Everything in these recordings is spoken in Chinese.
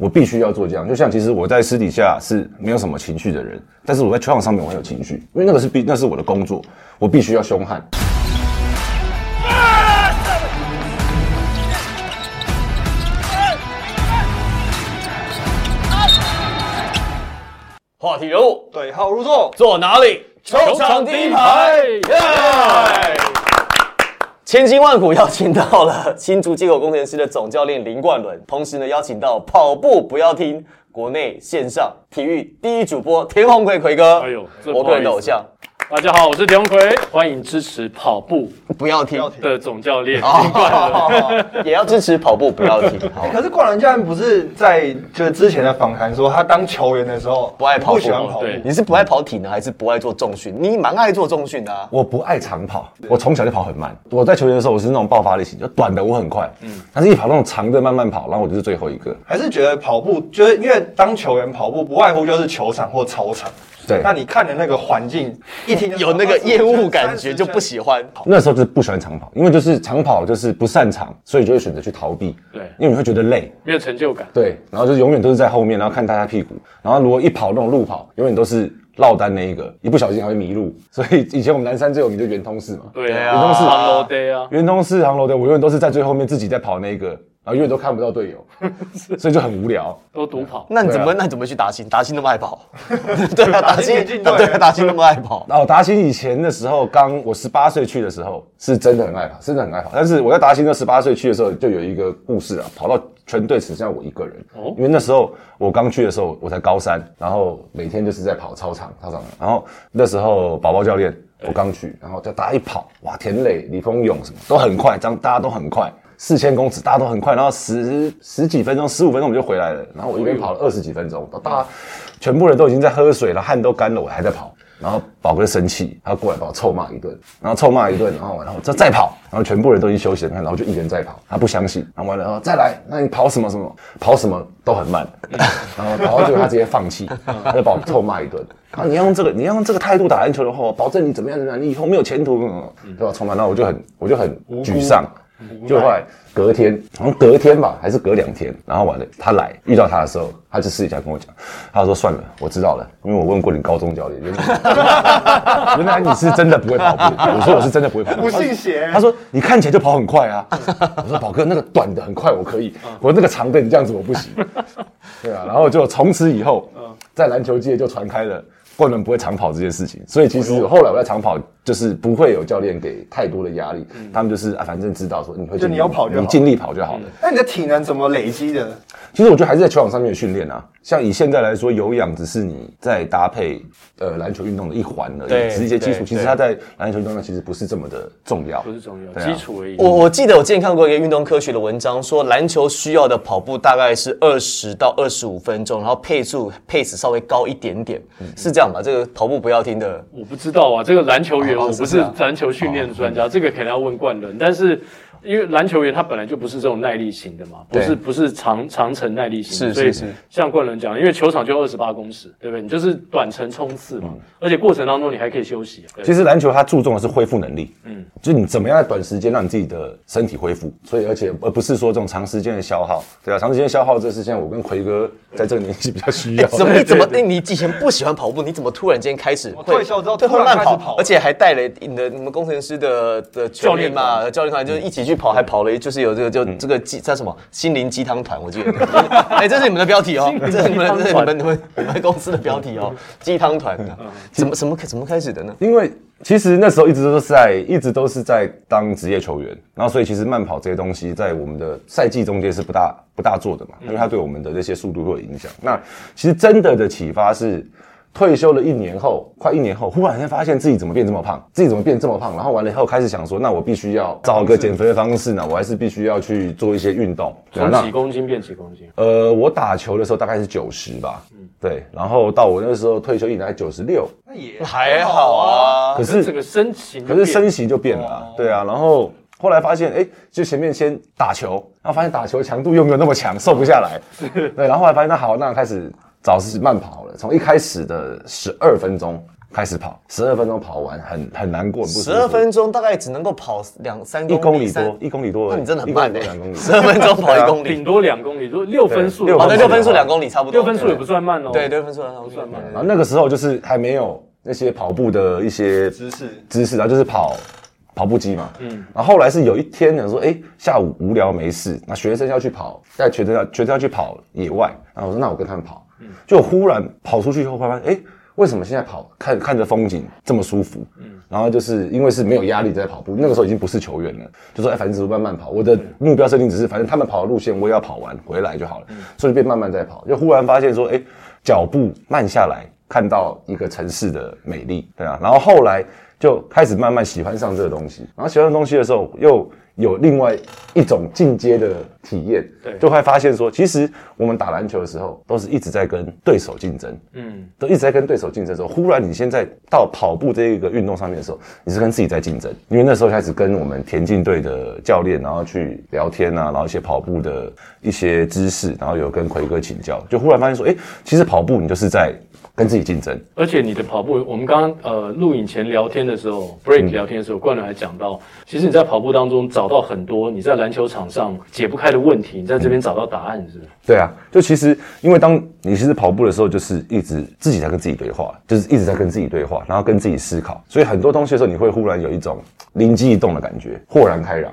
我必须要做这样。就像其实我在私底下是没有什么情绪的人，但是我在球场上面我很有情绪，因为那个是必那是我的工作，我必须要凶悍。话题人物对号入座，坐哪里？球场第一排。耶！千辛万苦邀请到了新竹接口工程师的总教练林冠伦，同时呢邀请到跑步不要听国内线上体育第一主播田宏奎奎哥，哎呦这我个人的偶像，大家好，我是田宏奎，欢迎支持跑步不要停，的总教练。也要支持跑步不要停。好欸可是冠伦教练不是在就是之前的访谈说，他当球员的时候不爱跑步不喜欢跑步，对你是不爱跑体呢，还是不爱做重训？你蛮爱做重训的啊。我不爱长跑，我从小就跑很慢。我在球员的时候，我是那种爆发力型，就短的我很快，嗯，但是一跑那种长的慢慢跑，然后我就是最后一个。还是觉得跑步就是因为当球员跑步不外乎就是球场或操场。对那你看的那个环境，一听有那个厌恶感觉，就不喜欢。那时候就是不喜欢长跑，因为就是长跑就是不擅长，所以就会选择去逃避。对因为你会觉得累。没有成就感，对，然后就是永远都是在后面，然后看大家屁股，然后如果一跑那种路跑，永远都是落单那一个，一不小心还会迷路。所以以前我们南山最有名就圆通寺嘛，对对啊啊，都是航楼 day 啊，圆通寺、航楼的，我永远都是在最后面自己在跑那一个，然后永远都看不到队友，所以就很无聊。都独跑。那你怎么、啊那你怎么去达兴？达兴那么爱跑，对啊，达兴田径队对啊，达兴那么爱跑。然后达兴以前的时候，刚我十八岁去的时候，是真的很爱跑，真的很爱跑。但是我在达兴那十八岁去的时候，就有一个故事啊，跑到全队只剩下我一个人。哦因为那时候我刚去的时候，我才高三，然后每天就是在跑操场，操场。然后那时候宝宝教练我刚去，然后就大家一跑，哇，田磊、李峰勇什么都很快，这样大家都很快。四千公尺，大家都很快，然后十十几分钟、十五分钟我们就回来了。然后我一边跑了二十几分钟，大家全部人都已经在喝水了，汗都干了，我还在跑。然后宝哥生气，他过来把我臭骂一顿，然后臭骂一顿，然后然后再再跑，然后全部人都已经休息了，然后就一人在跑，他不相信，然后完了后再来，那你跑什么什么，跑什么都很慢，然后跑到最后他直接放弃，他就把我臭骂一顿。啊，你要用这个，你要用这个态度打篮球的话，我保证你怎么样怎么样，你以后没有前途，嗯对吧？臭骂，然后我就很我就很沮丧，就后来隔天，好像隔天吧，还是隔两天，然后完了，他来遇到他的时候，他就私底下跟我讲，他说算了，我知道了，因为我问过你高中教练，原来你是真的不会跑步。我说我是真的不会跑步，不信邪他说你看起来就跑很快啊。我说宝哥那个短的很快我可以，我那个长的你这样子我不行。对啊，然后就从此以后，在篮球界就传开了。冠伦不会长跑这件事情，所以其实后来我在长跑，就是不会有教练给太多的压力，他们就是啊，反正知道说你会就你要跑就好。你尽力跑就好了。那你的体能怎么累积的？其实我觉得还是在球场上面的训练啊，像以现在来说，有氧只是你在搭配呃篮球运动的一环而已，只是一些基础。其实它在篮球运动上其实不是这么的重要，不是重要，基础而已。我我记得我之前看过一个运动科学的文章，说篮球需要的跑步大概是二十到二十五分钟，然后配速 pace 稍微高一点点，是这样吧？这个跑步不要听的，我不知道啊，这个篮球员哦我不是篮球训练专家，这个可能要问冠伦。但是因为篮球员他本来就不是这种耐力型的嘛，不是不是长长程耐力型的，所以是是。是像冠伦讲，因为球场就二十八公尺，对不对？你就是短程冲刺嘛，而且过程当中你还可以休息。其实篮球它注重的是恢复能力，嗯，就是你怎么样在短时间让你自己的身体恢复，所以而且而不是说这种长时间的消耗，对啊，长时间消耗这是现在我跟奎哥在这个年纪比较需要。怎么 你怎么哎你以前不喜欢跑步，你怎么突然间开始？会退休之后对突然会慢跑开始跑，而且还带了你的你们工程师的的教练嘛，教练团就是一起去跑，还跑了就是有这个就这个鸡叫什么心灵鸡汤团，我记得，哎，这是你们的标题哦，这是你们这是你们你们你们公司的标题哦，鸡汤团，怎么怎么怎么开始的呢？因为其实那时候一直都是在，一直都是在当职业球员，然后所以其实慢跑这些东西在我们的赛季中间是不大不大做的嘛，因为它对我们的这些速度会有影响。那其实真的的启发是。退休了一年后，快一年后，忽然间发现自己怎么变这么胖，自己怎么变这么胖，然后完了以后开始想说，那我必须要找个减肥的方式呢，我还是必须要去做一些运动。从几公斤变几公斤，呃，我打球的时候大概是九十吧，嗯。对，然后到我那时候退休一年才九十六，那也还好啊，可是这个身形可是身形就变了、啊，对啊，然后后来发现，哎、就前面先打球，然后发现打球强度又没有那么强，瘦不下来，对，然后后来发现那好，那开始找是慢跑了，从一开始的十二分钟开始跑，十二分钟跑完很很难过，十二分钟大概只能够跑两三公里，一公里多，一公里多，那你真的很慢呢里多两公里，十二分钟跑一公里。顶，多两公里，如果六分数的对话，哦，对，六分数两公里差不多，六分数也不算慢哦。对，六分数两公里算慢。然后那个时候就是还没有那些跑步的一些姿势。姿势，然后就是跑跑步机嘛。嗯，然后后来是有一天呢，说哎下午无聊没事，那学生要去跑，带学生要学生要去跑野外，然后我说那我跟他们跑，就忽然跑出去以后发现哎。为什么现在跑看看着风景这么舒服？嗯，然后就是因为是没有压力在跑步，那个时候已经不是球员了，就说哎，反正只是慢慢跑。我的目标设定只是反正他们跑的路线我也要跑完回来就好了，嗯所以便慢慢在跑。就忽然发现说，哎，脚步慢下来，看到一个城市的美丽，对啊。然后后来就开始慢慢喜欢上这个东西，然后喜欢上东西的时候又。有另外一种进阶的体验，对。就会发现说，其实我们打篮球的时候，都是一直在跟对手竞争，嗯，都一直在跟对手竞争的时候，忽然你现在到跑步这一个运动上面的时候，你是跟自己在竞争，因为那时候开始跟我们田径队的教练，然后去聊天啊，然后一些跑步的一些知识，然后有跟奎哥请教，就忽然发现说，哎、其实跑步你就是在跟自己竞争，而且你的跑步，我们刚刚呃录影前聊天的时候，break 聊天的时候，冠伦还讲到，其实你在跑步当中找到很多你在篮球场上解不开的问题，你在这边找到答案，是不是？对啊，就其实因为当你其实跑步的时候，就是一直自己在跟自己对话，就是一直在跟自己对话，然后跟自己思考，所以很多东西的时候，你会忽然有一种灵机一动的感觉，豁然开朗。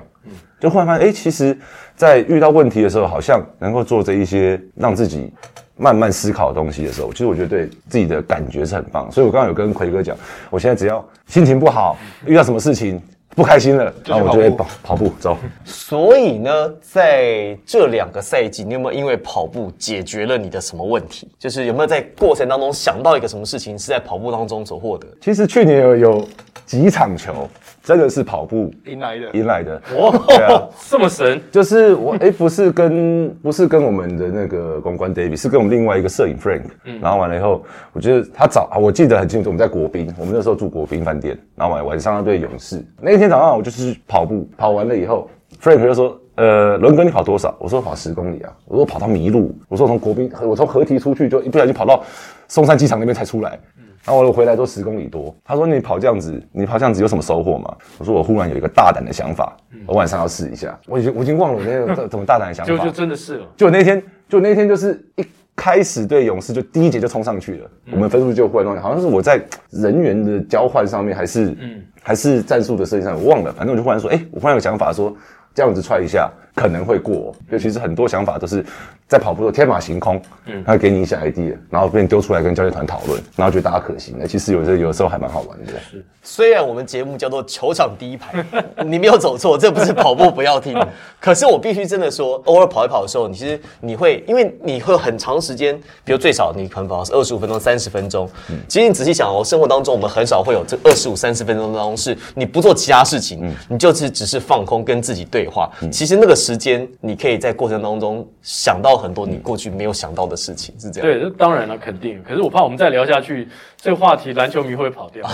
就忽然发现，哎、其实，在遇到问题的时候，好像能够做这一些让自己慢慢思考东西的时候，其实我觉得对自己的感觉是很棒。所以我刚刚有跟奎哥讲，我现在只要心情不好，遇到什么事情不开心了，然后我就会跑跑跑步走。所以呢，在这两个赛季，你有没有因为跑步解决了你的什么问题？就是有没有在过程当中想到一个什么事情是在跑步当中所获得？其实去年有有几场球真的是跑步迎来的。赢来的，哇对啊，这么神，就是我哎、不是跟不是跟我们的那个公关 David，是跟我们另外一个摄影 Frank，、然后完了以后，我觉得他早，啊我记得很清楚，我们在国宾，我们那时候住国宾饭店，然后晚晚上要对勇士，那一天早上我就是去跑步，跑完了以后，Frank 就说。呃，伦哥，你跑多少？我说跑十公里啊。我说跑到迷路。我说从国宾，我从合体出去就一不小心跑到松山机场那边才出来。然后我回来都十公里多。他说你跑这样子，你跑这样子有什么收获吗？我说我忽然有一个大胆的想法，我晚上要试一下。我已经我已经忘了我那个怎怎么大胆的想法。就就真的是了。就那天，就那天就是一开始对勇士就第一节就冲上去了，我们分数就忽然乱，好像是我在人员的交换上面，还是嗯，还是战术的设计上，我忘了，反正我就忽然说，哎、我忽然有想法说。这样子踹一下可能会过、就其实很多想法都是在跑步的时候天马行空，嗯，他会给你一些 idea，然后被你丢出来跟教练团讨论，然后觉得大家可行的。其实有时候有的时候还蛮好玩的。是虽然我们节目叫做球场第一排，你没有走错，这不是跑步不要听。可是我必须真的说，偶尔跑一跑的时候，你其实你会，因为你会很长时间，比如最少你可能跑二十五分钟、三十分钟。嗯其实你仔细想哦，生活当中我们很少会有这二十五、三十分钟当中是你不做其他事情，嗯你就是只是放空跟自己对话。其实那个时间，你可以在过程当中想到很多你过去没有想到的事情，是这样。对，这当然了，肯定。可是我怕我们再聊下去，这个话题篮球迷会跑掉。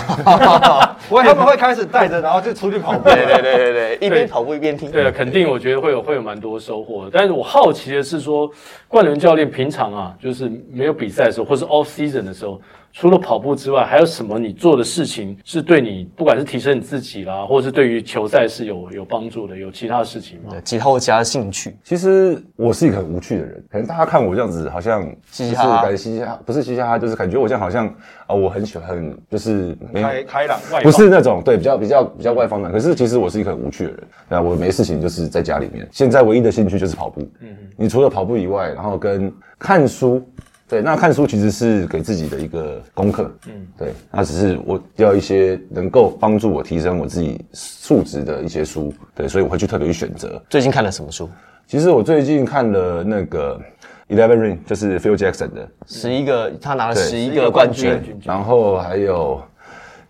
不过他们会开始带着，然后就出去跑步。对对对对对，一边跑步一边听。对，肯定我觉得会有会有蛮多收获。但是我好奇的是说，冠伦教练平常啊，就是没有比赛的时候，或是 off season 的时候，除了跑步之外，还有什么你做的事情是对你不管是提升你自己啦，或者是对于球赛是有有帮助的？有其他的事情吗？对其他或其他兴趣，其实我是一个很无趣的人，可能大家看我这样子，好像嘻嘻哈哈感觉嘻嘻哈，不是嘻嘻哈哈，就是感觉我这样好像啊，我很喜欢，很就是没有开开朗，外不是那种对比较比较比较外放的，可是其实我是一个很无趣的人，对啊，我没事情就是在家里面，现在唯一的兴趣就是跑步。嗯，你除了跑步以外，然后跟看书，对，那看书其实是给自己的一个功课。嗯，对，那只是我要一些能够帮助我提升我自己素质的一些书，对，所以我会去特别去选择。最近看了什么书？其实我最近看了那个 Eleven Ring，就是 Phil Jackson 的，十一个，他拿了对十一个冠军，然后还有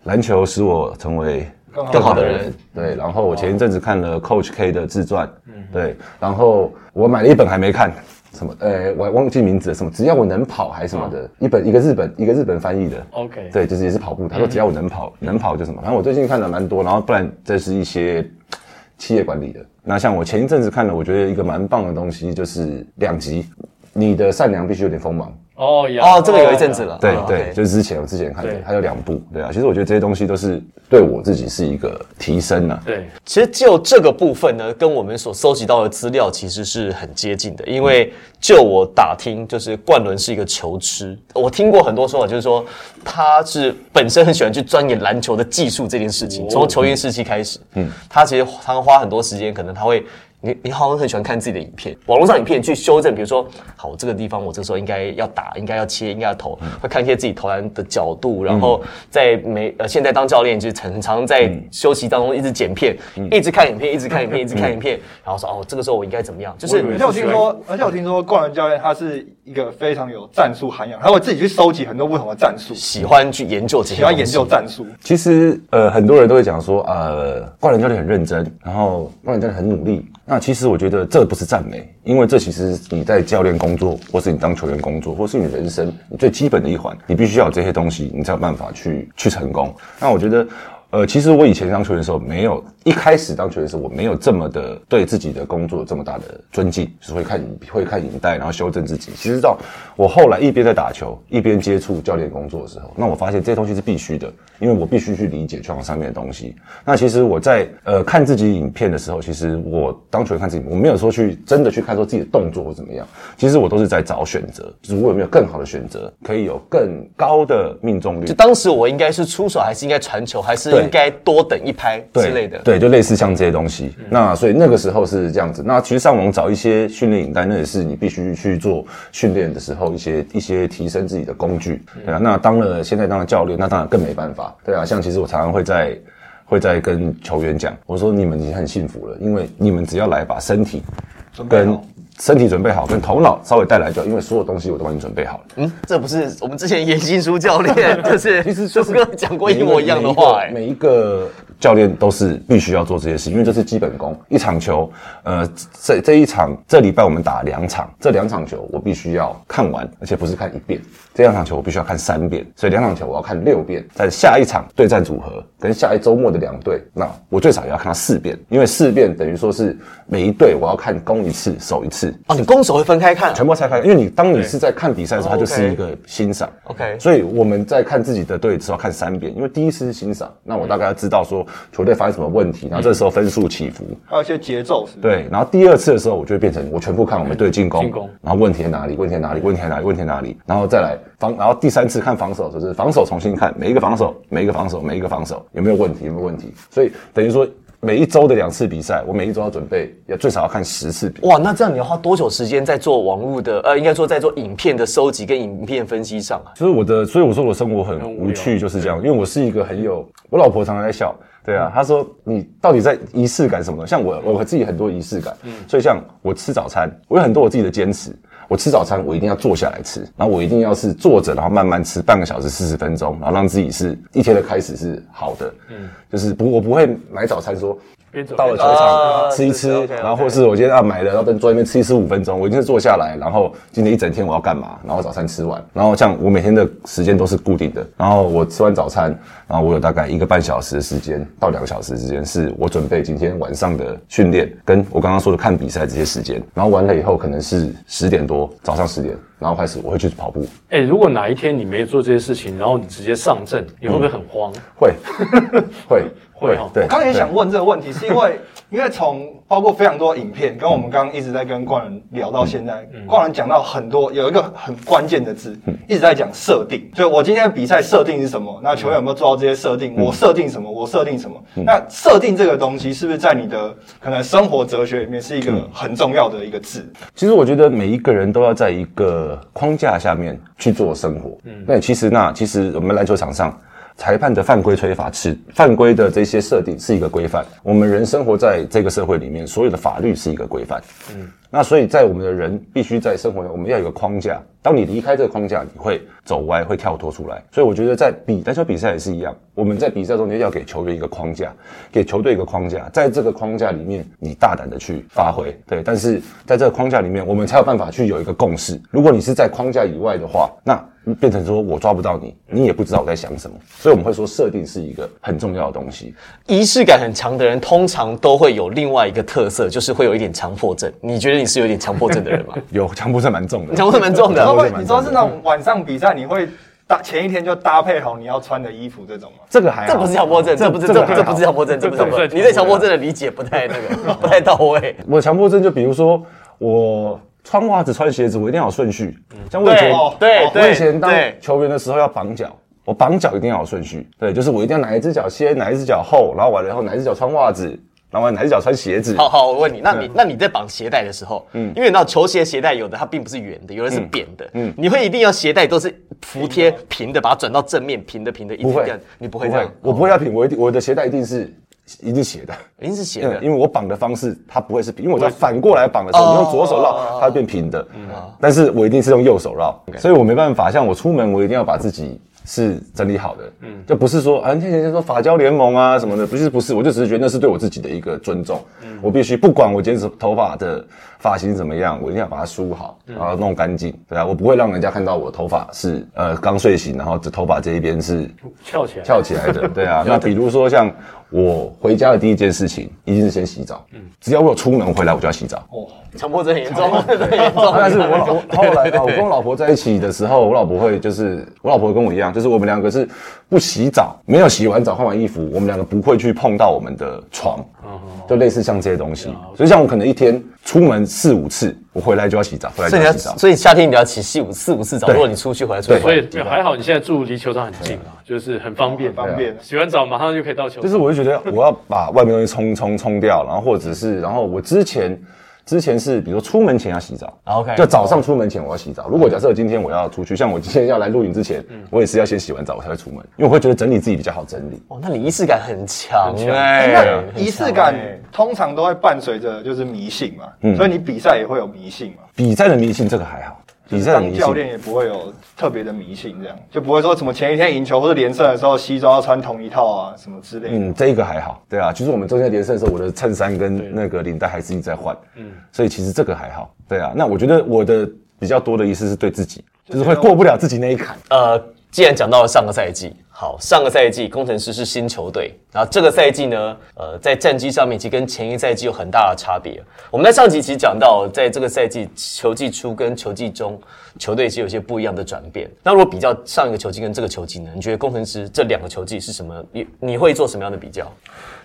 篮球使我成为更好的人。对，然后我前一阵子看了 Coach K 的自传，对，然后我买了一本还没看，什么，呃，我忘记名字了，什么，只要我能跑还是什么的，一本一个日本一个日本翻译的。OK 对，就是也是跑步，他说只要我能跑，能跑就什么，反正我最近看了蛮多，然后不然这是一些企业管理的，那像我前一阵子看了，我觉得一个蛮棒的东西就是两极。你的善良必须有点锋芒。哦呀，哦，这个有一阵子了。哦对对 OK，就是之前我之前看的对，还有两部，对啊。其实我觉得这些东西都是对我自己是一个提升啊。对，其实就这个部分呢，跟我们所搜集到的资料其实是很接近的。因为就我打听，就是冠伦是一个球痴，我听过很多说法，就是说他是本身很喜欢去钻研篮球的技术这件事情，从球员时期开始，嗯，他其实常常花很多时间，可能他会。你你好像很喜欢看自己的影片，网络上影片去修正，比如说，好，我这个地方我这时候应该要打，应该要切，应该要投，会看一些自己投篮的角度，然后在每呃现在当教练就是常常在休息当中一直剪片，一直看影片，一直看影片，一直看影片，然后说哦，这个时候我应该怎么样？就是而且我听说，而且我听说冠伦教练他是一个非常有战术涵养，他会自己去收集很多不同的战术，喜欢去研究这些，喜欢研究。战术。其实呃，很多人都会讲说，呃，冠伦教练很认真，然后冠伦教练很努力。那其实我觉得这不是赞美，因为这其实你在教练工作，或是你当球员工作，或是你人生你最基本的一环，你必须要有这些东西，你才有办法去去成功。那我觉得。呃，其实我以前当球员的时候，没有一开始当球员的时候，我没有这么的对自己的工作有这么大的尊敬，就是会看会看影带，然后修正自己。其实到我后来一边在打球，一边接触教练工作的时候，那我发现这些东西是必须的，因为我必须去理解球场上面的东西。那其实我在呃看自己影片的时候，其实我当球员看自己，我没有说去真的去看说自己的动作或怎么样，其实我都是在找选择，就是我有没有更好的选择，可以有更高的命中率就。当时我应该是出手，还是应该传球，还是应该多等一拍之类的？对，就类似像这些东西。那所以那个时候是这样子。那其实上网找一些训练影带，那也是你必须去做训练的时候一些一些提升自己的工具。对啊，那当了现在当了教练，那当然更没办法。对啊，像其实我常常会在会在跟球员讲，我说你们已经很幸福了，因为你们只要来把身体跟身体准备好，跟头脑稍微带来就好，因为所有东西我都帮你准备好了。嗯，这不是我们之前严新书教练，就是其实就是跟讲过一模一样的话、哎，每一个教练都是必须要做这些事，因为这是基本功。一场球，呃，这这一场这礼拜我们打两场，这两场球我必须要看完，而且不是看一遍。这两场球我必须要看三遍，所以两场球我要看六遍。在下一场对战组合跟下一周末的两队，那我最少也要看到四遍，因为四遍等于说是每一队我要看攻一次，守一次。哦，你攻守会分开看、啊。全部拆开，因为你当你是在看比赛的时候，哦它就是一个欣赏。OK 所以我们在看自己的队的时候看三遍，因为第一次是欣赏，那我大概要知道说球队发生什么问题，然后这时候分数起伏。还有一些节奏是不是，对，然后第二次的时候，我就会变成我全部看我们队进攻，进攻。然后问题在哪里，问题在哪里，问题在哪里，问题在哪里，然后再来防，然后第三次看防守，就是防守重新看每一个防守，每一个防守，每一个防守有没有问题，有没有问题，所以等于说每一周的两次比赛，我每一周要准备，要最少要看十次比赛。哇，那这样你要花多久时间在做网络的呃，应该说在做影片的收集跟影片分析上啊？就是我的，所以我说我生活很很无趣，就是这样。因为我是一个很有，我老婆常常在笑，对啊，她说你到底在仪式感什么？像我，我自己很多仪式感，所以像我吃早餐，我有很多我自己的坚持。我吃早餐，我一定要坐下来吃，然后我一定要是坐着，然后慢慢吃半个小时四十分钟，然后让自己是一天的开始是好的。嗯，就是不，我不会买早餐说到了球场吃一吃然后或是我今天啊买了，然后等坐那边吃一吃五分钟，我一定是坐下来，然后今天一整天我要干嘛，然后早餐吃完，然后像我每天的时间都是固定的，然后我吃完早餐，然后我有大概一个半小时的时间到两个小时之间是我准备今天晚上的训练，跟我刚刚说的看比赛这些时间，然后完了以后可能是十点多，早上十点，然后开始我会去跑步，哎、如果哪一天你没做这些事情，然后你直接上阵，你会不会很慌？会 会会哦对，我刚才也想问这个问题，是因为 因为从包括非常多影片，跟我们刚刚一直在跟冠人聊到现在，冠人讲到很多有一个很关键的字，一直在讲设定。就我今天的比赛设定是什么？那球员有没有做到这些设定？我设定什么？我设定什么？那设定这个东西是不是在你的可能生活哲学里面是一个很重要的一个字？其实我觉得每一个人都要在一个框架下面去做生活。嗯，那其实那其实我们篮球场上。裁判的犯规吹罚是犯规的这些设定是一个规范，我们人生活在这个社会里面，所有的法律是一个规范。嗯，那所以在我们的人必须在生活中，我们要有个框架。当你离开这个框架，你会走歪，会跳脱出来。所以我觉得在比篮球比赛也是一样，我们在比赛中间要给球员一个框架，给球队一个框架，在这个框架里面，你大胆的去发挥。对，但是在这个框架里面，我们才有办法去有一个共识。如果你是在框架以外的话，那变成说我抓不到你，你也不知道我在想什么，所以我们会说设定是一个很重要的东西。仪式感很强的人，通常都会有另外一个特色，就是会有一点强迫症。你觉得你是有点强迫症的人吗？有强迫症蛮重的，强迫症蛮重的你知道会，强迫症蛮你知道是那种晚上比赛，你会搭前一天就搭配好你要穿的衣服这种吗？这个还好这不是强迫症，这不是这这不是强迫症，这不是强迫症。你对强迫症的理解不太那个，不太到位。我强迫症就比如说我穿袜子穿鞋子，我一定要有顺序。像我以前哦对我以前当，球员的时候要绑脚，我绑脚一定要有顺序。对，就是我一定要哪一只脚先，哪一只脚后，然后完了以后哪一只脚穿袜子，然后哪一只脚穿鞋子。好好，我问你，那你那你在绑鞋带的时候，嗯，因为你知道球鞋鞋带有的它并不是圆的，有的是扁的，嗯，你会一定要鞋带都是服贴平的，把它转到正面平的平的，一直不会。这样，你不会这样，我不会要平，我一定我的鞋带一定是一定是斜的。一定是斜的因为。我绑的方式它不会是平，因为我在反过来绑的时候，哦你用左手绕，它会变平的。但是我一定是用右手绕，所以我没办法。像我出门，我一定要把自己是整理好的，嗯就不是说啊，那人家说法交联盟啊什么的，不是不是，我就只是觉得那是对我自己的一个尊重。嗯我必须不管我今天头发的发型怎么样，我一定要把它梳好，然后弄干净。对啊，我不会让人家看到我头发是呃刚睡醒，然后这头发这一边是翘起来，翘起来的，对啊。那比如说像我回家的第一件事情，一定是先洗澡。嗯只要我有出门回来，我就要洗澡。强迫症很严重，很严重。但是我老我后来啊，我跟我老婆在一起的时候，我老婆会就是我老婆跟我一样，就是我们两个是不洗澡，没有洗完澡换完衣服，我们两个不会去碰到我们的床，就类似像这些东西。所以像我可能一天出门四五次，我回来就要洗澡，回来就要洗澡。所以夏天你要洗四五四五次澡，如果你出去回来出去所以，还好你现在住离球场很近啊，就是很方便，很方便洗完澡马上就可以到球场。就是我就觉得我要把外面东西冲冲冲掉，然后或者是然后我之前之前是比如说出门前要洗澡。啊 OK 就早上出门前我要洗澡。如果假设今天我要出去，像我今天要来录影之前，我也是要先洗完澡我才会出门，因为我会觉得整理自己比较好整理。哦，那你仪式感很强。哎、那仪式感通常都会伴随着就是迷信嘛，所以你比赛也会有迷信嘛。比赛的迷信这个还好，比赛的迷当教练也不会有特别的迷信，这样就不会说什么前一天赢球或者连胜的时候西装要穿同一套啊什么之类的。嗯，这一个还好，对啊，就是我们中间连胜的时候，我的衬衫跟那个领带还是一直在换，嗯，所以其实这个还好，对啊。那我觉得我的比较多的意思是对自己，就是会过不了自己那一坎。呃，既然讲到了上个赛季，好，上个赛季工程师是新球队，然后这个赛季呢，呃，在战绩上面其实跟前一赛季有很大的差别。我们在上集其实讲到，在这个赛季球季初跟球季中，球队其实有些不一样的转变。那如果比较上一个球季跟这个球季呢，你觉得工程师这两个球季是什么？你你会做什么样的比较？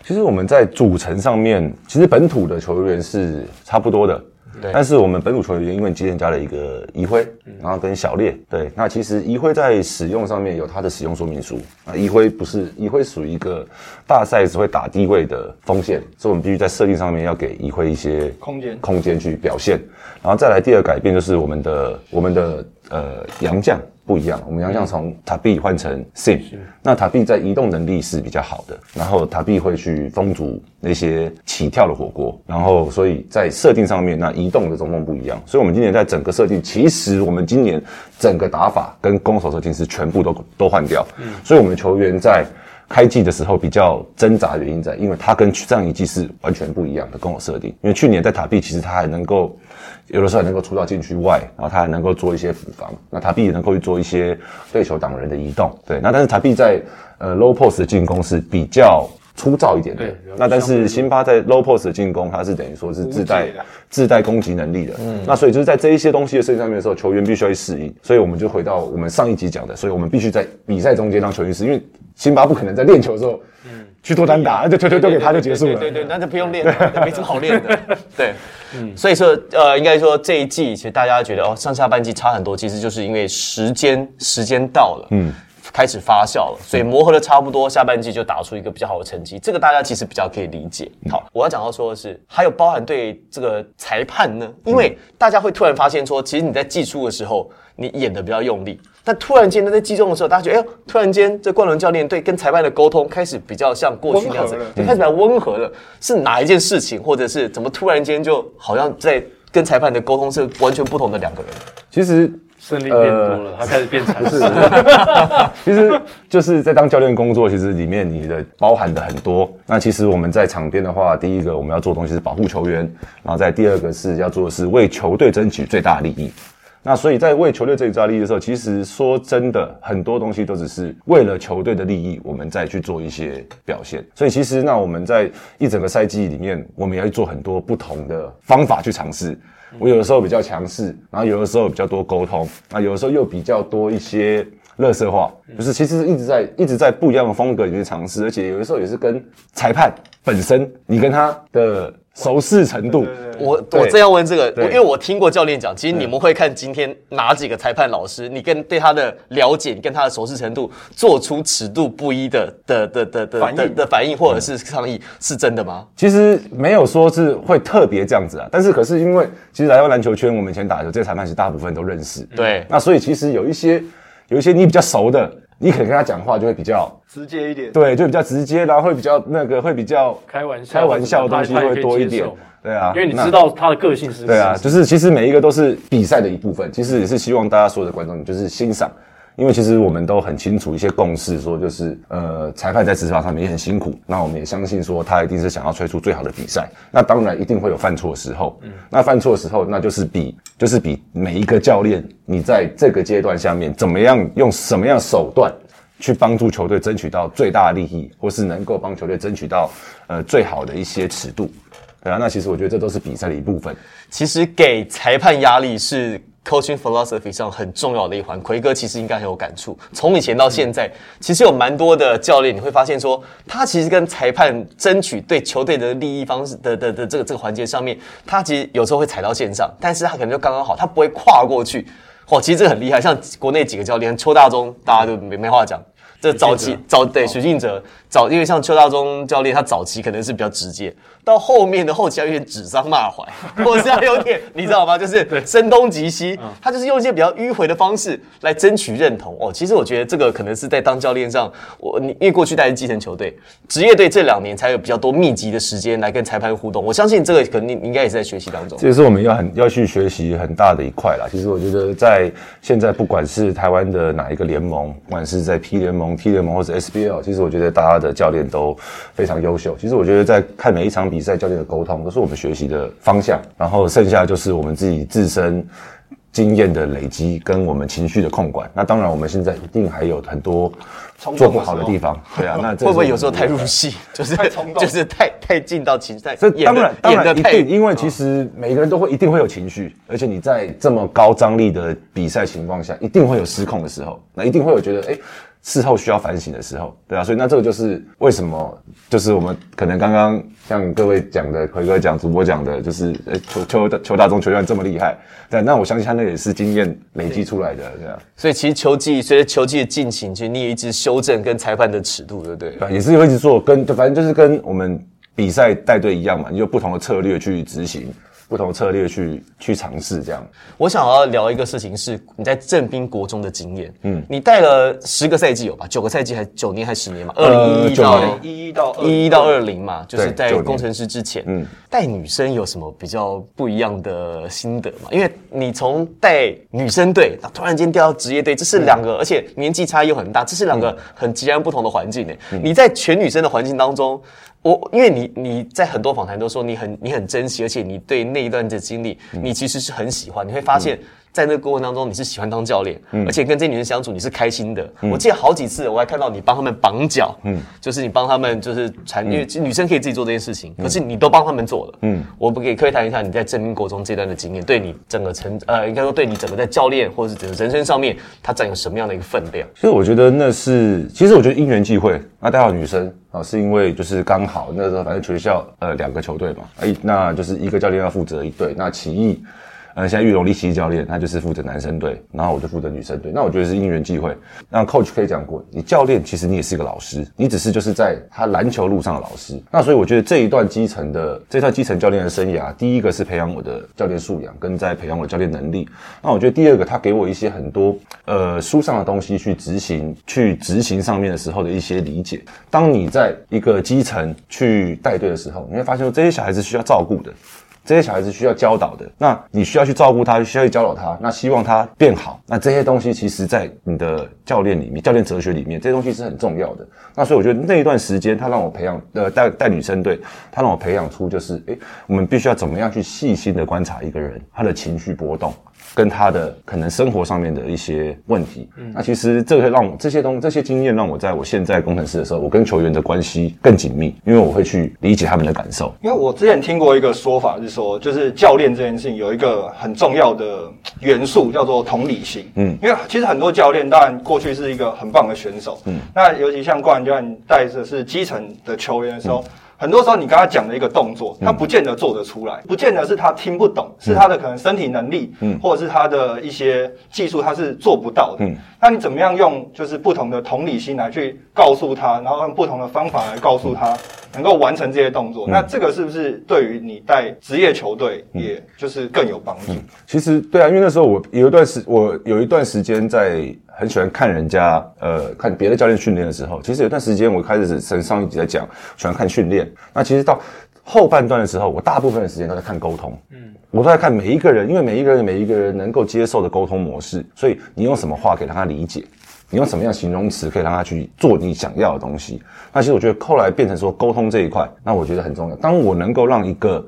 其实我们在组成上面，其实本土的球员是差不多的。对。但是我们本土球员因为今天加了一个移辉，然后跟小烈，对，那其实移辉在使用上面有它的使用说明书啊，移辉不是移辉属于一个大赛只会打低位的锋线，所以我们必须在设定上面要给移辉一些空间。空间去表现。然后再来第二改变就是我们的我们的呃杨将不一样，我们洋将从塔币换成 Sim，那塔币在移动能力是比较好的，然后塔币会去封阻那些起跳的火锅，然后所以在设定上面，那移动的中锋不一样，所以我们今年在整个设定，其实我们今年整个打法跟攻守设定是全部都都换掉，所以我们球员在。开季的时候比较挣扎，的原因在，因为他跟上一季是完全不一样的跟我设定。因为去年在塔壁，其实他还能够有的时候还能够出到禁区外，然后他还能够做一些补防，那塔壁也能够去做一些对球挡人的移动。对，那但是塔壁在呃 low post 的进攻是比较粗糙一点的对，那但是辛巴在 low post 的进攻，他是等于说是自带自带攻击能力的。嗯，那所以就是在这一些东西的设计上面的时候，球员必须要去适应。所以我们就回到我们上一集讲的，所以我们必须在比赛中间让球员适应，因为辛巴不可能在练球的时候，嗯去做单打，就推推丢给他就结束了。对对对，那就不用练了，没什么好练的。对，嗯所以说呃，应该说这一季其实大家觉得哦，上下半季差很多，其实就是因为时间时间到了，嗯。开始发酵了，所以磨合的差不多，下半季就打出一个比较好的成绩，这个大家其实比较可以理解。好，我要讲到说的是，还有包含对这个裁判呢，因为大家会突然发现说，其实你在季初的时候，你演的比较用力，但突然间他，在季中的时候，大家觉得，哎呦，突然间这冠伦教练对跟裁判的沟通开始比较像过去那样子就开始比较温和了。是哪一件事情，或者是怎么突然间就好像在跟裁判的沟通是完全不同的两个人？其实胜利变多了，他开始变惨。是 其实就是在当教练工作，其实里面你的包含的很多。那其实我们在场边的话，第一个我们要做的东西是保护球员，然后在第二个是要做的是为球队争取最大利益。那所以在为球队争取最大利益的时候，其实说真的，很多东西都只是为了球队的利益，我们再去做一些表现。所以其实那我们在一整个赛季里面，我们也要做很多不同的方法去尝试。我有的时候比较强势，然后有的时候比较多沟通，那有的时候又比较多一些乐色化，就是其实一直在一直在不一样的风格里面尝试，而且有的时候也是跟裁判本身，你跟他的熟识程度，我对。我正要问这个，因为我听过教练讲，其实你们会看今天哪几个裁判老师，你跟对他的了解，你跟他的熟识程度，做出尺度不一的的的的的反应。的的反应或者是抗议，是真的吗？其实没有说是会特别这样子啊，但是可是因为其实来到篮球圈，我们以前打球，这些裁判其实大部分都认识，对。那所以其实有一些有一些你比较熟的，你可能跟他讲话就会比较直接一点。对，就比较直接，然后会比较那个会比较开玩笑开玩笑的东西会多一点对啊，因为你知道他的个性是对啊，就是其实每一个都是比赛的一部分，其实也是希望大家所有的观众就是欣赏，因为其实我们都很清楚一些共识，说就是呃裁判在执法上面也很辛苦，那我们也相信说他一定是想要吹出最好的比赛，那当然一定会有犯错的时候，嗯那犯错的时候那就是比就是比每一个教练你在这个阶段下面怎么样用什么样手段。去帮助球队争取到最大的利益，或是能够帮球队争取到呃最好的一些尺度，对啊，那其实我觉得这都是比赛的一部分。其实给裁判压力是 coaching philosophy 上很重要的一环。奎哥其实应该很有感触，从以前到现在，其实有蛮多的教练，你会发现说，他其实跟裁判争取对球队的利益方式的的的这个这个环节上面，他其实有时候会踩到线上，但是他可能就刚刚好，他不会跨过去。哦，其实这个很厉害，像国内几个教练，邱大中大家都没没话讲。这早期早对许晋哲早，因为像邱大中教练，他早期可能是比较直接，到后面的后期要有点指桑骂槐，或者是要有点你知道吗？就是声东击西，他就是用一些比较迂回的方式来争取认同。哦，其实我觉得这个可能是在当教练上，我你因为过去带是基层球队，职业队这两年才有比较多密集的时间来跟裁判互动。我相信这个可能你你应该也是在学习当中。这也是我们要很要去学习很大的一块啦。其实我觉得在现在不管是台湾的哪一个联盟，不管是在 P 联盟、T 联盟或者 SBL，其实我觉得大家的教练都非常优秀。其实我觉得在看每一场比赛，教练的沟通都是我们学习的方向，然后剩下就是我们自己自身。经验的累积跟我们情绪的控管，那当然我们现在一定还有很多做不好的地方，对啊，那这会不会有时候太入戏，就是太冲动就是太太进到情绪，太这当然当演得太然一定，因为其实每个人都会一定会有情绪，而且你在这么高张力的比赛情况下，一定会有失控的时候，那一定会有觉得哎。事后需要反省的时候，对啊，所以那这个就是为什么，就是我们可能刚刚像各位讲的，奎哥讲、主播讲的，就是呃邱邱邱大中球员这么厉害，对啊，那我相信他那也是经验累积出来的，对啊，所以其实球技随着球技的进行，其实你也一直修正跟裁判的尺度，对不对？对啊，也是会一直做，跟就反正就是跟我们比赛带队一样嘛，你有不同的策略去执行，不同的策略去去尝试这样。我想要聊一个事情，是你在正兵国中的经验。嗯，你带了十个赛季有吧？九个赛季还九年还十年嘛？二零一一到年一一到二一一到二零嘛，就是在工程师之前。嗯嗯，带女生有什么比较不一样的心得嘛？因为你从带女生队，突然间调到职业队，这是两个，而且年纪差又很大，这是两个很截然不同的环境呢。你在全女生的环境当中。我因为你你在很多访谈都说你很你很珍惜，而且你对那一段的经历，你其实是很喜欢。你会发现在那个过程当中，你是喜欢当教练，而且跟这些女生相处你是开心的。我记得好几次我还看到你帮他们绑脚，嗯，就是你帮他们就是传，因为女生可以自己做这件事情，可是你都帮他们做了。嗯，我不可以可以谈一下你在正民国中这段的经验，对你整个成呃，应该说对你整个在教练或者是整个人生上面，它占有什么样的一个分量？所以我觉得那是，其实我觉得因缘际会。那带好女生啊，是因为就是刚好那时候反正学校呃两个球队嘛，哎，那就是一个教练要负责一队。那奇艺，呃，现在玉龙力奇教练他就是负责男生队，然后我就负责女生队。那我觉得是因缘际会。那 coach 可以讲过，你教练其实你也是一个老师，你只是就是在他篮球路上的老师。那所以我觉得这一段基层的这段基层教练的生涯，第一个是培养我的教练素养，跟在培养我的教练能力。那我觉得第二个，他给我一些很多呃书上的东西去执行，去执行上面的时候的一些理解。当你在一个基层去带队的时候，你会发现说这些小孩子需要照顾的。这些小孩子需要教导的，那你需要去照顾他，需要去教导他，那希望他变好。那这些东西其实，在你的教练里面，教练哲学里面，这些东西是很重要的。那所以我觉得那一段时间，他让我培养，呃，带带女生队，他让我培养出就是，诶，我们必须要怎么样去细心的观察一个人他的情绪波动。跟他的可能生活上面的一些问题。那其实这个让我这些东这些经验让我在我现在工程师的时候，我跟球员的关系更紧密，因为我会去理解他们的感受。因为我之前听过一个说法是说，就是教练这件事情有一个很重要的元素叫做同理心。嗯，因为其实很多教练当然过去是一个很棒的选手，嗯，那尤其像冠伦教练带着是基层的球员的时候。很多时候，你跟他讲的一个动作，他不见得做得出来，不见得是他听不懂，是他的可能身体能力，嗯，或者是他的一些技术，他是做不到的。嗯，那你怎么样用就是不同的同理心来去告诉他，然后用不同的方法来告诉他，能够完成这些动作？那这个是不是对于你带职业球队，也就是更有帮助？其实对啊，因为那时候我有一段时，我有一段时间在。很喜欢看人家，呃，看别的教练训练的时候，其实有段时间我开始是上一集在讲，喜欢看训练。那其实到后半段的时候，我大部分的时间都在看沟通，嗯，我都在看每一个人，因为每一个人每一个人能够接受的沟通模式，所以你用什么话可以让他理解，你用什么样形容词可以让他去做你想要的东西。那其实我觉得后来变成说沟通这一块，那我觉得很重要。当我能够让一个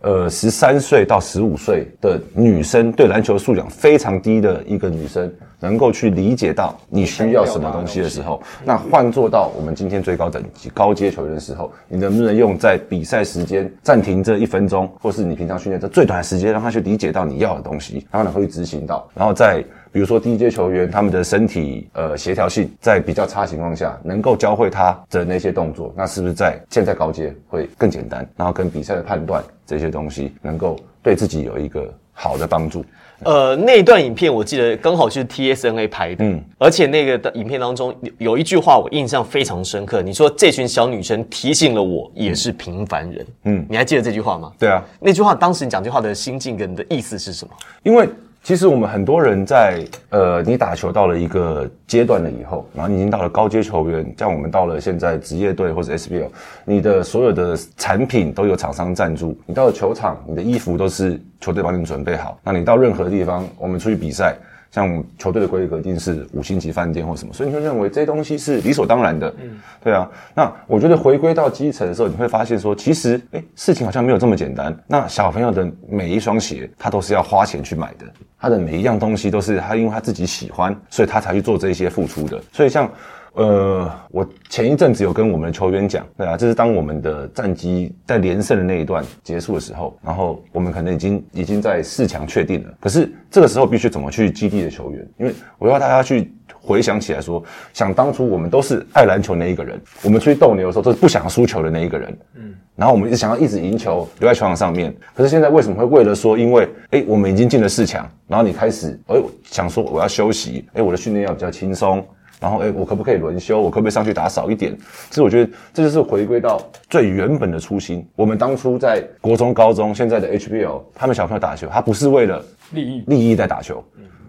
呃十三岁到十五岁的女生对篮球素养非常低的一个女生。能够去理解到你需要什么东西的时候，那换做到我们今天最高等级高阶球员的时候，你能不能用在比赛时间暂停这一分钟，或是你平常训练这最短的时间，让他去理解到你要的东西，然后呢会执行到，然后再比如说低阶球员他们的身体呃协调性在比较差情况下，能够教会他的那些动作，那是不是在现在高阶会更简单？然后跟比赛的判断这些东西，能够对自己有一个好的帮助。呃，那段影片我记得刚好就是 TSNA 拍的，嗯，而且那个的影片当中有有一句话我印象非常深刻，你说这群小女生提醒了我也是平凡人，嗯，你还记得这句话吗？对啊，那句话当时你讲这句话的心境跟你的意思是什么？因为。其实我们很多人在呃，你打球到了一个阶段了以后，然后你已经到了高阶球员，像我们到了现在职业队或者 SBL，你的所有的产品都有厂商赞助，你到了球场，你的衣服都是球队帮你准备好，那你到任何地方，我们出去比赛。像球队的规格一定是五星级饭店或什么，所以你就认为这些东西是理所当然的。嗯，对啊。那我觉得回归到基层的时候，你会发现说，其实哎，事情好像没有这么简单。那小朋友的每一双鞋，他都是要花钱去买的，他的每一样东西都是他因为他自己喜欢，所以他才去做这些付出的。所以像。呃，我前一阵子有跟我们的球员讲，对啊，这是当我们的战绩在连胜的那一段结束的时候，然后我们可能已经已经在四强确定了，可是这个时候必须怎么去激励的球员？因为我要大家去回想起来说，想当初我们都是爱篮球那一个人，我们出去斗牛的时候都是不想输球的那一个人，嗯，然后我们一直想要一直赢球留在球场上面，可是现在为什么会为了说，因为哎我们已经进了四强，然后你开始哎想说我要休息，哎我的训练要比较轻松。然后，哎，我可不可以轮休？我可不可以上去打少一点？其实我觉得这就是回归到最原本的初心。我们当初在国中、高中，现在的 HBL，他们小朋友打球，他不是为了利益利益在打球，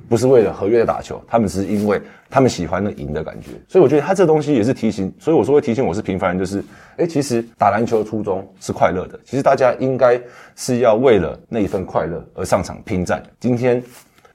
不是为了合约在打球，他们是因为他们喜欢那赢的感觉。所以我觉得他这东西也是提醒。所以我说会提醒我是平凡人，就是，哎，其实打篮球的初衷是快乐的。其实大家应该是要为了那一份快乐而上场拼战。今天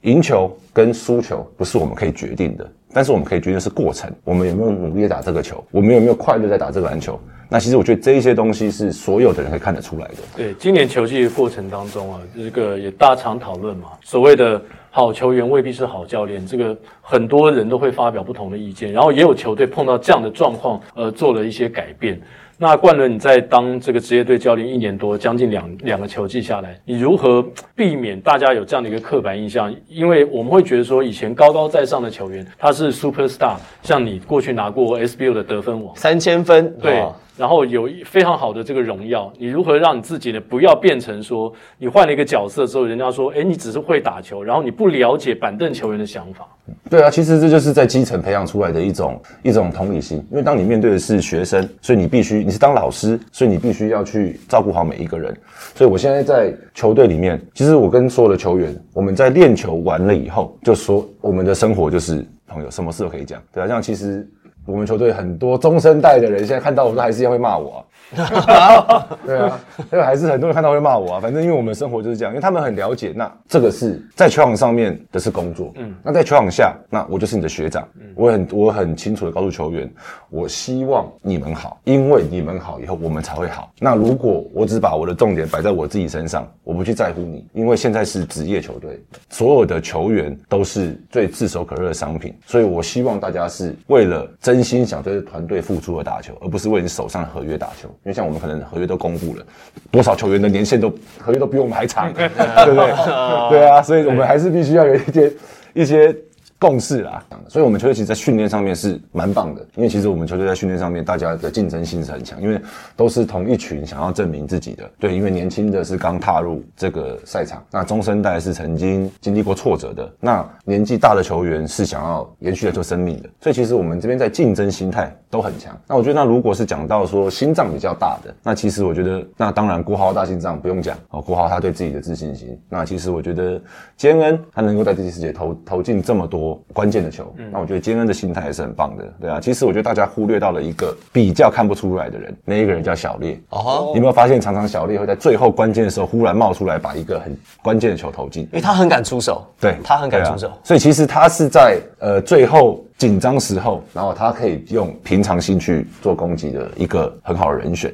赢球跟输球不是我们可以决定的。但是我们可以决定是过程，我们有没有努力打这个球，我们有没有快乐在打这个篮球？那其实我觉得这一些东西是所有的人可以看得出来的。对，今年球季的过程当中啊，这个也大常讨论嘛，所谓的好球员未必是好教练，这个很多人都会发表不同的意见，然后也有球队碰到这样的状况，呃，做了一些改变。那冠伦，你在当这个职业队教练一年多，将近两两个球季下来，你如何避免大家有这样的一个刻板印象？因为我们会觉得说，以前高高在上的球员他是 super star，像你过去拿过 SBU 的得分王，三千分，对。然后有一非常好的这个荣耀，你如何让你自己呢？不要变成说你换了一个角色之后，人家说，哎，你只是会打球，然后你不了解板凳球员的想法。对啊，其实这就是在基层培养出来的一种一种同理心。因为当你面对的是学生，所以你必须你是当老师，所以你必须要去照顾好每一个人。所以我现在在球队里面，其实我跟所有的球员，我们在练球完了以后，就说我们的生活就是朋友，什么事都可以讲。对啊，像其实。我们球队很多中生代的人，现在看到我都还是一样会骂我、对啊，因为还是很多人看到会骂我啊。反正因为我们生活就是这样，因为他们很了解，那这个是在球场上面的是工作，嗯，那在球场下，那我就是你的学长，嗯我很我很清楚的告诉球员，我希望你们好，因为你们好以后我们才会好。那如果我只把我的重点摆在我自己身上，我不去在乎你，因为现在是职业球队，所有的球员都是最炙手可热的商品，所以我希望大家是为了真心想对团队付出而打球，而不是为你手上的合约打球。因为像我们可能合约都公布了，多少球员的年限都合约都比我们还长，对不对？对啊，所以我们还是必须要有一些一些。共识啦，所以我们球队其实，在训练上面是蛮棒的，因为其实我们球队在训练上面，大家的竞争性是很强，因为都是同一群想要证明自己的。对，因为年轻的是刚踏入这个赛场，那中生代是曾经经历过挫折的，那年纪大的球员是想要延续的球生命的，所以其实我们这边在竞争心态都很强。那我觉得，那如果是讲到说心脏比较大的，那其实我觉得，那当然国豪大心脏不用讲哦，国豪他对自己的自信心。那其实我觉得，坚恩他能够在这些世界投投进这么多关键的球，那我觉得坚恩的心态也是很棒的，对啊。其实我觉得大家忽略到了一个比较看不出来的人，那一个人叫小烈。哦，你有没有发现常常小烈会在最后关键的时候忽然冒出来，把一个很关键的球投进？因为他很敢出手，对他很敢出手，所以其实他是在呃最后紧张时候，然后他可以用平常心去做攻击的一个很好的人选。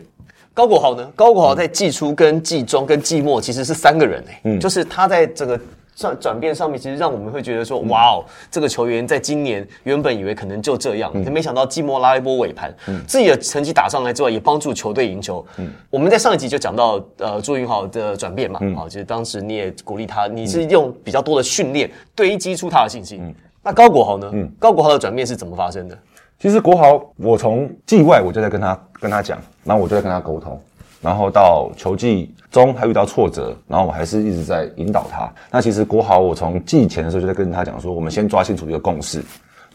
高国豪呢？高国豪在季初、跟季中、跟季末其实是三个人哎，嗯，就是他在这个转转变上面，其实让我们会觉得说，哇哦，这个球员在今年原本以为可能就这样，没想到季末拉一波尾盘，自己的成绩打上来之外，也帮助球队赢球。嗯，我们在上一集就讲到呃朱云豪的转变嘛，啊，其实当时你也鼓励他，你是用比较多的训练堆积出他的信心。那高国豪呢？嗯，高国豪的转变是怎么发生的？其实国豪，我从季外我就在跟他跟他讲，然后我就在跟他沟通，然后到球季中他遇到挫折，然后我还是一直在引导他。那其实国豪，我从季前的时候就在跟他讲说，我们先抓清楚一个共识。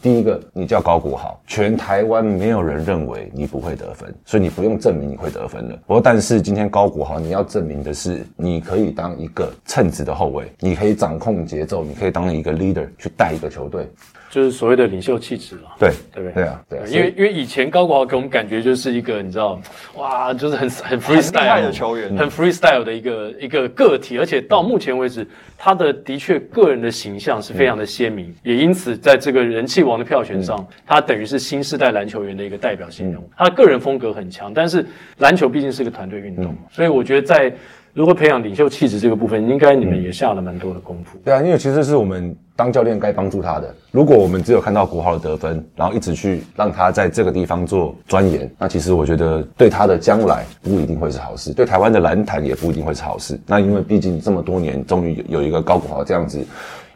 第一个，你叫高国豪，全台湾没有人认为你不会得分，所以你不用证明你会得分了。不过，但是今天高国豪，你要证明的是，你可以当一个称职的后卫，你可以掌控节奏，你可以当一个 leader 去带一个球队。就是所谓的领袖气质了，对对不对？对啊，对啊，因为因为以前高国豪给我们感觉就是一个你知道，哇，就是很很 freestyle 的球员，很 freestyle 的一个一个个体，而且到目前为止，他的的确个人的形象是非常的鲜明，也因此在这个人气王的票选上，他等于是新时代篮球员的一个代表性人物。他的个人风格很强，但是篮球毕竟是个团队运动，所以我觉得在如何培养领袖气质这个部分，应该你们也下了蛮多的功夫。对啊，因为其实是我们当教练该帮助他的。如果我们只有看到国豪的得分，然后一直去让他在这个地方做钻研，那其实我觉得对他的将来不一定会是好事，对台湾的篮坛也不一定会是好事。那因为毕竟这么多年，终于有一个高国豪这样子。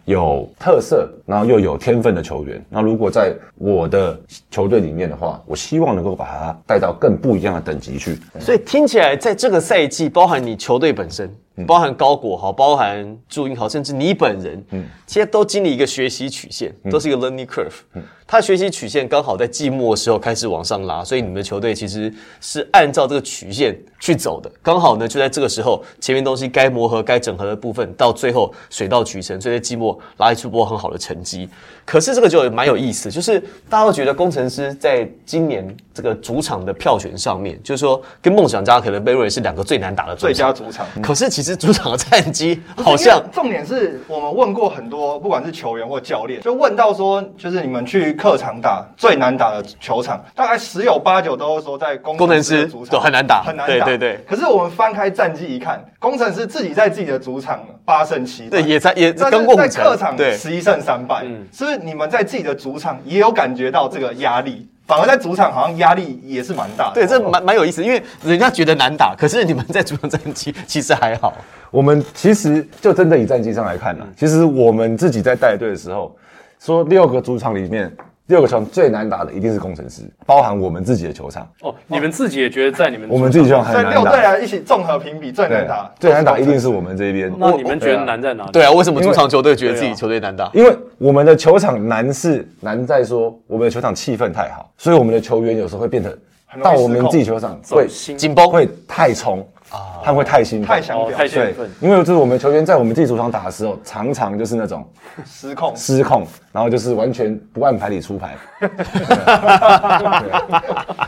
有特色，然后又有天分的球员。那如果在我的球队里面的话，我希望能够把他带到更不一样的等级去。所以听起来，在这个赛季，包含你球队本身，包含高国豪，包含朱英豪，甚至你本人，嗯，其实都经历一个学习曲线，都是一个 learning curve。嗯，他学习曲线刚好在季末的时候开始往上拉，所以你们的球队其实是按照这个曲线去走的。刚好呢，就在这个时候，前面东西该磨合、该整合的部分，到最后水到渠成，所以在季末拉出波很好的成绩。可是这个就蛮有意思，就是大家都觉得工程师在今年这个主场的票选上面，就是说跟梦想家可能被认为是两个最难打的最佳主场。可是其实主场的战绩好像重点是我们问过很多，不管是球员或教练，就问到说，就是你们去客场打最难打的球场，大概十有八九都是说在工程师主场都很难打，很难打。对对对。可是我们翻开战绩一看，工程师自己在自己的主场八胜七对，也在也在跟过在客场十一胜三败，是不是你们在自己的主场也有感觉到这个压力？反而在主场好像压力也是蛮大的。对，这蛮蛮有意思，因为人家觉得难打，可是你们在主场战绩 其实还好。我们其实就真的以战绩上来看呢，其实我们自己在带队的时候，说六个主场里面。六个球场最难打的一定是工程师，包含我们自己的球场。哦，你们自己也觉得在你们我们自己球场很难打。六队来一起综合评比最难打，最难打一定是我们这边。那你们觉得难在哪里？对啊，为什么主场球队觉得自己球队难打？因为我们的球场难是难在说我们的球场气氛太好，所以我们的球员有时候会变得到我们自己球场会紧绷，会太冲啊，他会太兴太想表，太兴奋。因为就是我们球员在我们自己主场打的时候，常常就是那种失控，失控。然后就是完全不按牌理出牌。对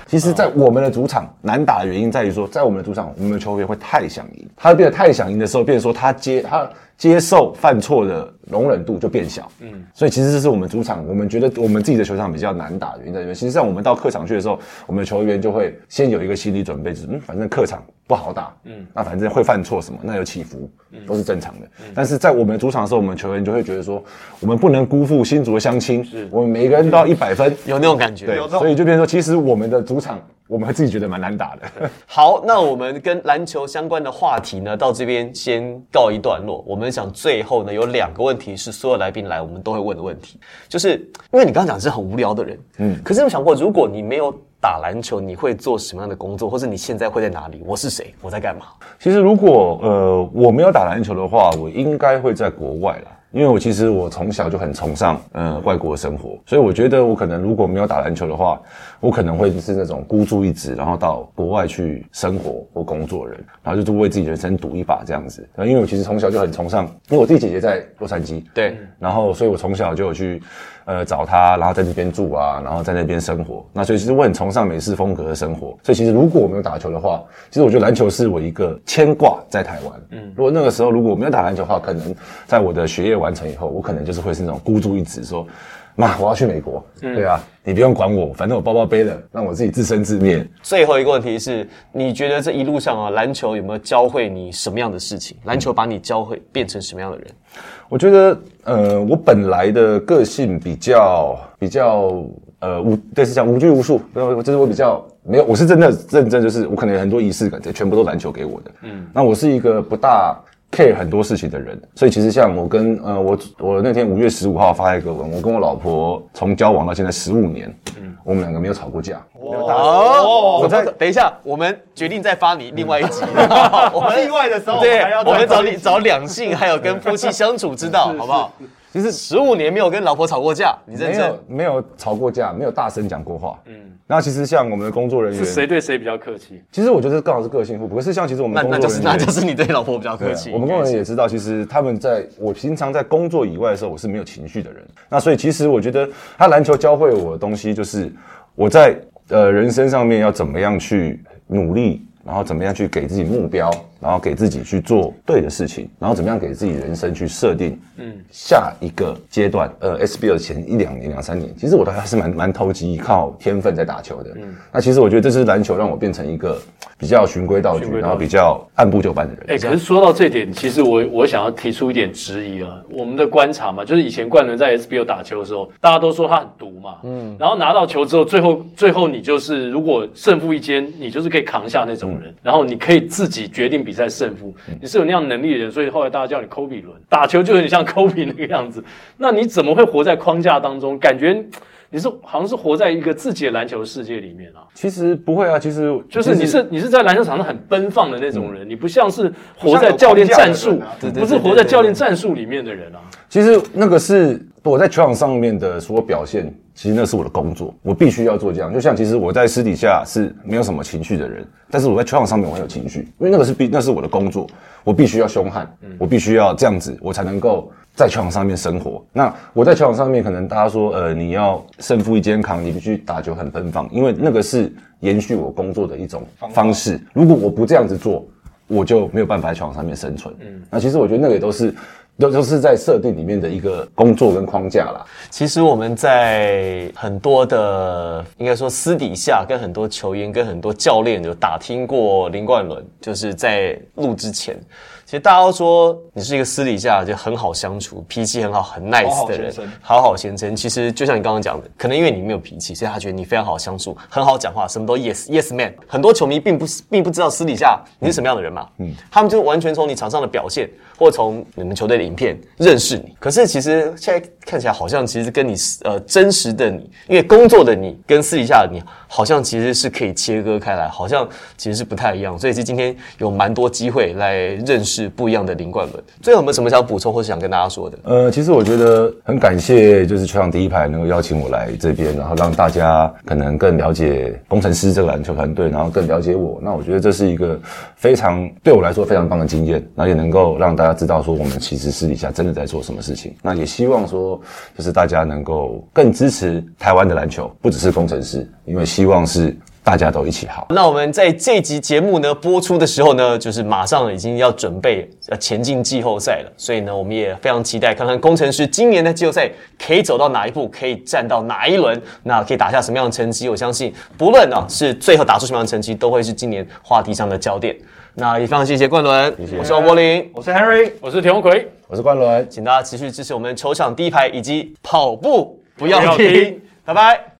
其实，在我们的主场难打的原因在于说，在我们的主场，我们的球员会太想赢，他变得太想赢的时候，变成说他接他接受犯错的容忍度就变小。嗯，所以其实这是我们主场，我们觉得我们自己的球场比较难打的原因在这边。其实，在我们到客场去的时候，我们的球员就会先有一个心理准备，就是嗯，反正客场不好打，嗯，那反正会犯错什么，那有起伏，都是正常的。但是在我们的主场的时候，我们球员就会觉得说，我们不能辜负新竹的乡亲，我们每一个人都要一百分，有那种感觉。对，所以就变成说，其实我们的主场，我们自己觉得蛮难打的。好，那我们跟篮球相关的话题呢，到这边先告一段落。我们想最后呢，有两个问题是所有来宾来我们都会问的问题，就是因为你刚刚讲是很无聊的人，嗯，可是有想过，如果你没有打篮球，你会做什么样的工作，或者你现在会在哪里？我是谁？我在干嘛？其实如果呃我没有打篮球的话，我应该会在国外啦。因为我其实我从小就很崇尚呃外国的生活，所以我觉得我可能如果没有打篮球的话，我可能会是那种孤注一掷，然后到国外去生活或工作人，然后就是为自己人生赌一把这样子。因为我其实从小就很崇尚，因为我自己姐姐在洛杉矶，对，然后所以我从小就有去呃找他，然后在那边住啊，然后在那边生活。那所以其实我很崇尚美式风格的生活。所以其实如果我没有打球的话，其实我觉得篮球是我一个牵挂在台湾。嗯，如果那个时候如果我没有打篮球的话，可能在我的学业完成以后，我可能就是会是那种孤注一掷说。妈，我要去美国。对啊，你不用管我，反正我包包背了，让我自己自生自灭。最后一个问题是，你觉得这一路上啊，篮球有没有教会你什么样的事情？篮球把你教会变成什么样的人？我觉得，呃，我本来的个性比较比较呃无，对是讲无拘无束，就是我比较没有，我是真的认真，就是我可能有很多仪式感，这全部都篮球给我的。嗯，那我是一个不大 care 很多事情的人，所以其实像我跟呃我我那天五月十五号发一个文，我跟我老婆从交往到现在十五年，嗯，我们两个没有吵过架。哦，我在等一下，我们决定再发你另外一集。我们意外的时候对我们找你找两性，还有跟夫妻相处之道，好不好？其实十五年没有跟老婆吵过架，你认真没有？没有吵过架，没有大声讲过话。嗯，那其实像我们的工作人员，是谁对谁比较客气？其实我觉得刚好是个性互补，可是像其实我们那那就是那就是你对老婆比较客气。我们工作人员也知道，其实他们在我平常在工作以外的时候，我是没有情绪的人。那所以其实我觉得，他篮球教会我的东西，就是我在呃人生上面要怎么样去努力，然后怎么样去给自己目标，然后给自己去做对的事情，然后怎么样给自己人生去设定，嗯，下一个阶段。呃，SBL 前一两年、两三年，其实我都还是蛮蛮投机，靠天分在打球的。嗯，那其实我觉得这是篮球让我变成一个比较循规蹈矩，然后比较按部就班的人。哎、可是说到这点，其实我我想要提出一点质疑啊。我们的观察嘛，就是以前冠伦在 SBL 打球的时候，大家都说他很毒嘛，嗯，然后拿到球之后，最后最后你就是如果胜负一间，你就是可以扛下那种人，然后你可以自己决定比赛胜负，你是有那样能力的人，所以后来大家叫你科比伦，打球就有点像科比那个样子。那你怎么会活在框架当中？感觉你是好像是活在一个自己的篮球世界里面啊。其实不会啊，其实就是你是你是在篮球场上很奔放的那种人，你不像是活在教练战术不是活在教练战术里面的人啊。其实那个是我在球场上面的所有表现，其实那是我的工作，我必须要做这样。就像其实我在私底下是没有什么情绪的人，但是我在球场上面我很有情绪，因为那个是必那是我的工作，我必须要凶悍，我必须要这样子，我才能够在球场上面生活。那我在球场上面，可能大家说，呃，你要胜负一肩扛，你必须打球很奔放，因为那个是延续我工作的一种方式。如果我不这样子做，我就没有办法在球场上面生存。嗯，那其实我觉得那个也都是都都是在设定里面的一个工作跟框架啦。其实我们在很多的，应该说私底下跟很多球员、跟很多教练有打听过林冠伦，就是在录之前，其实大家都说你是一个私底下就很好相处、脾气很好、很 nice 的人好好先生，好好先生。其实就像你刚刚讲的，可能因为你没有脾气，所以他觉得你非常好相处，很好讲话，什么都 yes yes man。很多球迷并不并不知道私底下你是什么样的人嘛，嗯，他们就完全从你场上的表现，或从你们球队的影片认识你。可是其实现在看起来好像其实跟你呃真实的你，因为工作的你跟私底下的你好像其实是可以切割开来，好像其实是不太一样。所以是今天有蛮多机会来认识不一样的林冠伦。最后有没有什么想补充或是想跟大家说的？呃，其实我觉得很感谢，就是球场第一排能够邀请我来这边，然后让大家可能更了解工程师这个篮球团队，然后更了解我。那我觉得这是一个非常对我来说非常棒的经验，然后也能够让大家知道说我们其实私底下真的在做什么事情。那也希望说，就是大家能够更支持台湾的篮球，不只是工程师，因为希望是大家都一起好。那我们在这集节目呢播出的时候呢，就是马上已经要准备要前进季后赛了，所以呢，我们也非常期待看看工程师今年的季后赛可以走到哪一步，可以站到哪一轮，那可以打下什么样的成绩。我相信，不论啊是最后打出什么样的成绩，都会是今年话题上的焦点。那也非常谢谢冠伦，我是王柏林，我是 Henry，我是田宏奎，我是冠伦。请大家持续支持我们球场第一排以及跑步不要停，拜拜。